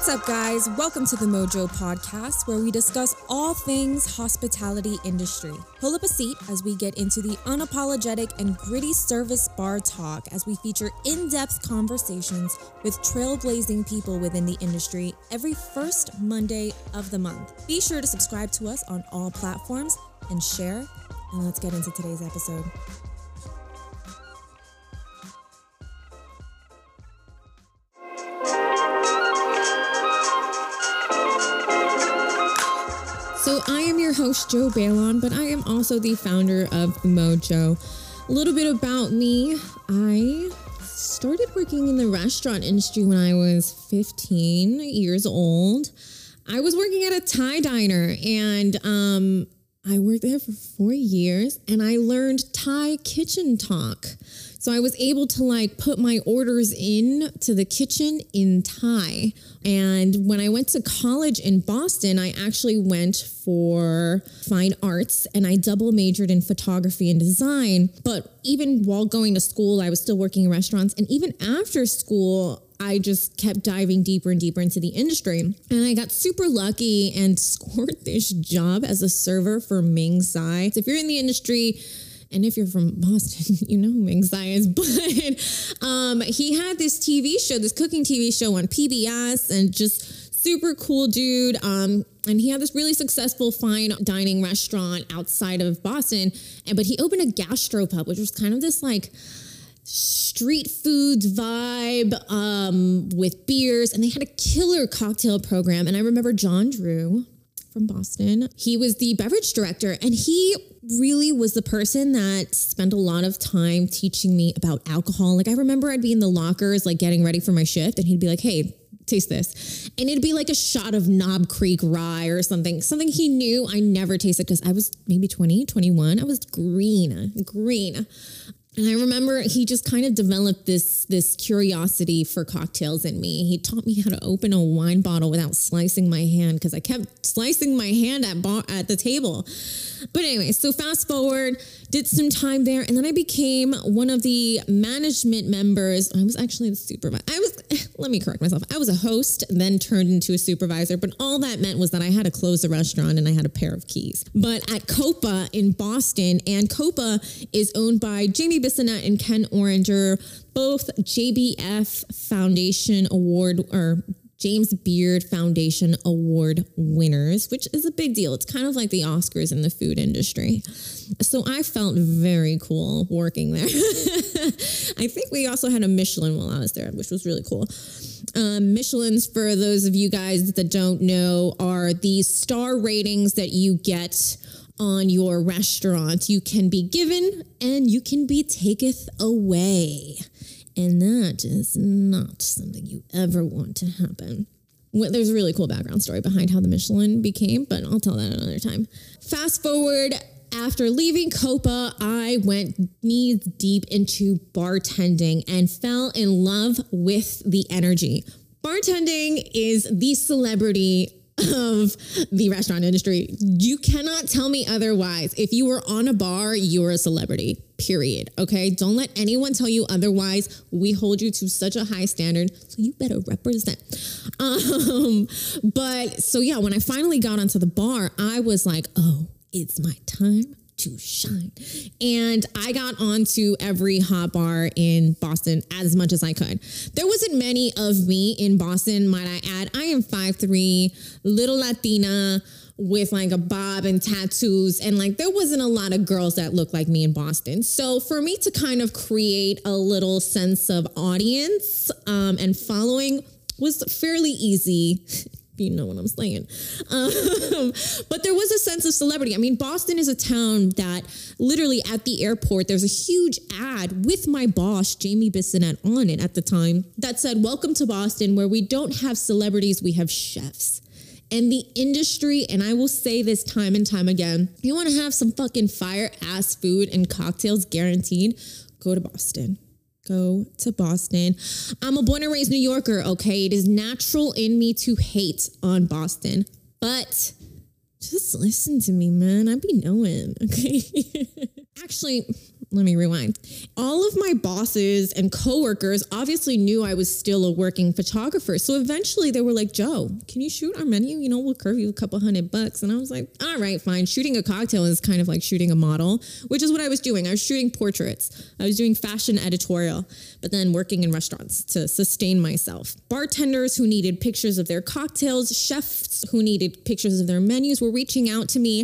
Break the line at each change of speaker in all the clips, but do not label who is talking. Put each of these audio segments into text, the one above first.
What's up, guys? Welcome to the Mojo Podcast, where we discuss all things hospitality industry. Pull up a seat as we get into the unapologetic and gritty service bar talk as we feature in depth conversations with trailblazing people within the industry every first Monday of the month. Be sure to subscribe to us on all platforms and share. And let's get into today's episode. Host, Joe Balon, but I am also the founder of Mojo. A little bit about me I started working in the restaurant industry when I was 15 years old. I was working at a Thai diner and um, I worked there for four years and I learned Thai kitchen talk. So I was able to like put my orders in to the kitchen in Thai. And when I went to college in Boston, I actually went for fine arts and I double majored in photography and design. But even while going to school, I was still working in restaurants. And even after school, I just kept diving deeper and deeper into the industry. And I got super lucky and scored this job as a server for Ming Tsai. So if you're in the industry, and if you're from Boston, you know Ming Tsai is. But um, he had this TV show, this cooking TV show on PBS, and just super cool dude. Um, and he had this really successful fine dining restaurant outside of Boston. And but he opened a gastropub, which was kind of this like street foods vibe um, with beers, and they had a killer cocktail program. And I remember John Drew from Boston. He was the beverage director, and he really was the person that spent a lot of time teaching me about alcohol. Like I remember I'd be in the lockers, like getting ready for my shift, and he'd be like, "Hey." Taste this. And it'd be like a shot of Knob Creek rye or something, something he knew I never tasted because I was maybe 20, 21. I was green, green. And I remember he just kind of developed this this curiosity for cocktails in me. He taught me how to open a wine bottle without slicing my hand because I kept slicing my hand at bar, at the table. But anyway, so fast forward, did some time there, and then I became one of the management members. I was actually the supervisor. I was, let me correct myself. I was a host, then turned into a supervisor. But all that meant was that I had to close the restaurant and I had a pair of keys. But at Coppa in Boston, and Coppa is owned by Jamie Bissonnette and Ken Oringer, both JBF Foundation Award or James Beard Foundation Award winners, which is a big deal. It's kind of like the Oscars in the food industry. So I felt very cool working there. I think we also had a Michelin while I was there, which was really cool. Um, Michelin's, for those of you guys that don't know, are the star ratings that you get on your restaurant. You can be given and you can be taketh away. And that is not something you ever want to happen. There's a really cool background story behind how the Michelin became, but I'll tell that another time. Fast forward after leaving Coppa, I went knees deep into bartending and fell in love with the energy. Bartending is the celebrity of the restaurant industry. You cannot tell me otherwise. If you were on a bar, you're a celebrity, period. Okay. Don't let anyone tell you otherwise. We hold you to such a high standard. So you better represent. Um, but so yeah, when I finally got onto the bar, I was like, oh, it's my time to shine. And I got onto every hot bar in Boston as much as I could. There wasn't many of me in Boston, might I add. I am 5'3, little Latina with like a bob and tattoos and like there wasn't a lot of girls that looked like me in Boston. So for me to kind of create a little sense of audience um, and following was fairly easy you know what I'm saying. Um, but there was a sense of celebrity. I mean, Boston is a town that literally at the airport, there's a huge ad with my boss, Jamie Bissonnette, on it at the time that said, Welcome to Boston, where we don't have celebrities, we have chefs. And the industry, and I will say this time and time again, you want to have some fucking fire ass food and cocktails guaranteed, go to Boston go to Boston. I'm a born and raised New Yorker, okay? It is natural in me to hate on Boston, but just listen to me, man. I be knowing, okay? Actually, let me rewind. All of my bosses and coworkers obviously knew I was still a working photographer. So eventually they were like, Joe, can you shoot our menu? You know, we'll curve you a couple hundred bucks. And I was like, all right, fine. Shooting a cocktail is kind of like shooting a model, which is what I was doing. I was shooting portraits, I was doing fashion editorial, but then working in restaurants to sustain myself. Bartenders who needed pictures of their cocktails, chefs who needed pictures of their menus were reaching out to me.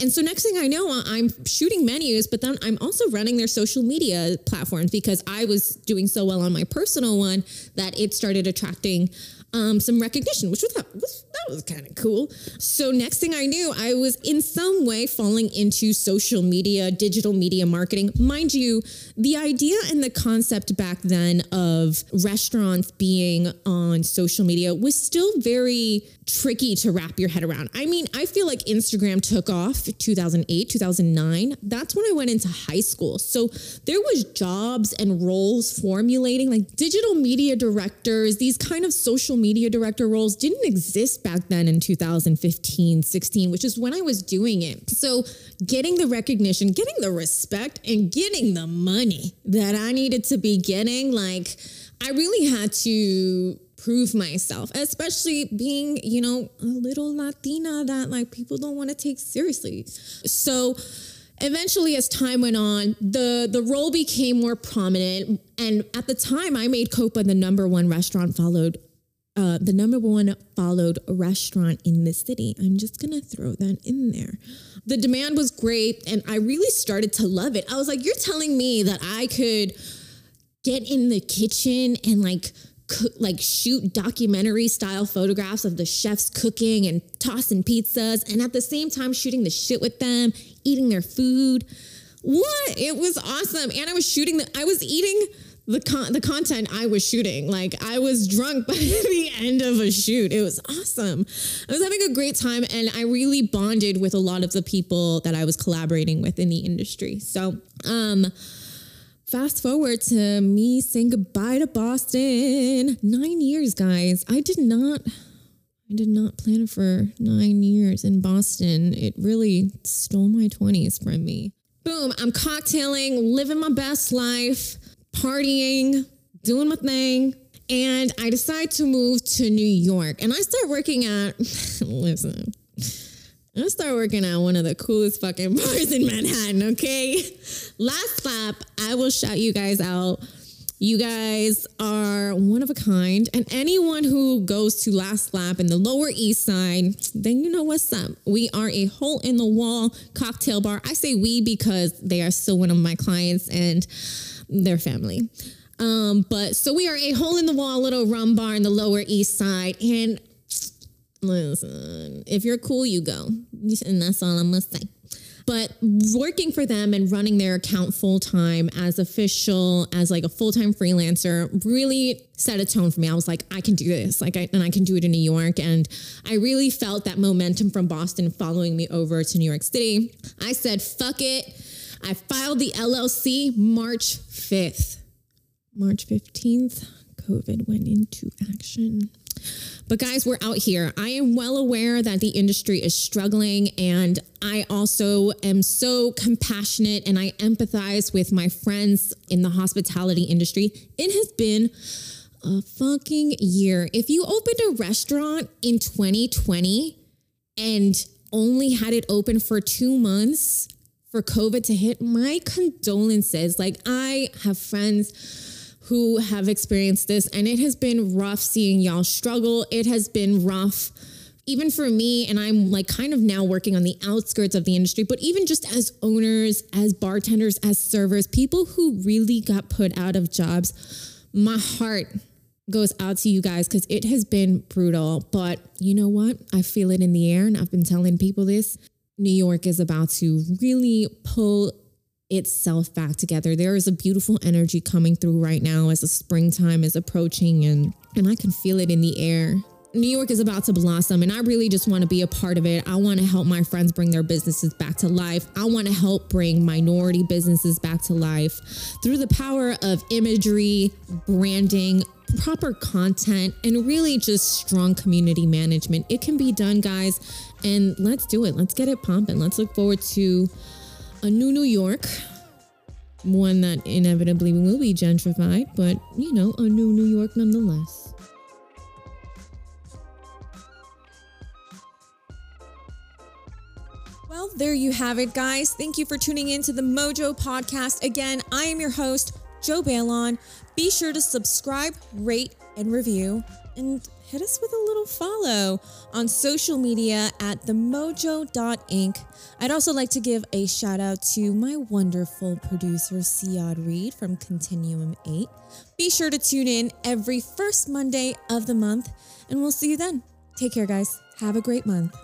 And so next thing I know, I'm shooting menus, but then I'm also running their social media platforms because I was doing so well on my personal one that it started attracting um, some recognition, which was, was that was kind of cool. So next thing I knew, I was in some way falling into social media, digital media marketing. Mind you, the idea and the concept back then of restaurants being on social media was still very tricky to wrap your head around. I mean, I feel like Instagram took off 2008, 2009. That's when I went into high school. So there was jobs and roles formulating like digital media directors, these kind of social media director roles didn't exist back then in 2015, 16, which is when I was doing it. So getting the recognition, getting the respect and getting the money that I needed to be getting, like I really had to prove myself, especially being, you know, a little Latina that like people don't want to take seriously. So eventually as time went on, the the role became more prominent and at the time I made Coppa the number one restaurant followed uh, the number one followed restaurant in the city. I'm just gonna throw that in there. The demand was great, and I really started to love it. I was like, "You're telling me that I could get in the kitchen and like like shoot documentary style photographs of the chefs cooking and tossing pizzas and at the same time shooting the shit with them, eating their food. What? It was awesome. And I was shooting the I was eating the con- the content I was shooting. Like I was drunk by the end of a shoot. It was awesome. I was having a great time and I really bonded with a lot of the people that I was collaborating with in the industry. So, um fast forward to me saying goodbye to Boston. 9 years, guys. I did not I did not plan for 9 years in Boston. It really stole my 20s from me. Boom, I'm cocktailing, living my best life partying, doing my thing. And I decide to move to New York. And I start working at, listen, I start working at one of the coolest fucking bars in Manhattan, okay? Last Lap, I will shout you guys out. You guys are one of a kind. And anyone who goes to Last Lap in the Lower East Side, then you know what's up. We are a hole in the wall cocktail bar. I say we because they are still one of my clients and their family. Um, but so we are a hole in the wall little rum bar in the Lower East Side. And listen, if you're cool, you go. And that's all I'm gonna say. But working for them and running their account full time as official, as like a full time freelancer, really set a tone for me. I was like, I can do this, like, I, and I can do it in New York. And I really felt that momentum from Boston following me over to New York City. I said, fuck it. I filed the LLC March 5th. March 15th, COVID went into action. But guys, we're out here. I am well aware that the industry is struggling, and I also am so compassionate and I empathize with my friends in the hospitality industry. It has been a fucking year. If you opened a restaurant in 2020 and only had it open for two months, for COVID to hit, my condolences. Like, I have friends who have experienced this, and it has been rough seeing y'all struggle. It has been rough. Even for me, and I'm like kind of now working on the outskirts of the industry, but even just as owners, as bartenders, as servers, people who really got put out of jobs, my heart goes out to you guys because it has been brutal. But you know what? I feel it in the air, and I've been telling people this. New York is about to really pull itself back together. There is a beautiful energy coming through right now as the springtime is approaching and and I can feel it in the air. New York is about to blossom and I really just want to be a part of it. I want to help my friends bring their businesses back to life. I want to help bring minority businesses back to life through the power of imagery, branding, proper content, and really just strong community management. It can be done, guys, and let's do it. Let's get it pumping. Let's look forward to a new New York one that inevitably will be gentrified, but you know, a new New York nonetheless. There you have it, guys. Thank you for tuning in to the Mojo podcast. Again, I am your host, Joe Balon. Be sure to subscribe, rate, and review, and hit us with a little follow on social media at themojo.inc. I'd also like to give a shout out to my wonderful producer, Siad Reed from Continuum 8. Be sure to tune in every first Monday of the month, and we'll see you then. Take care, guys. Have a great month.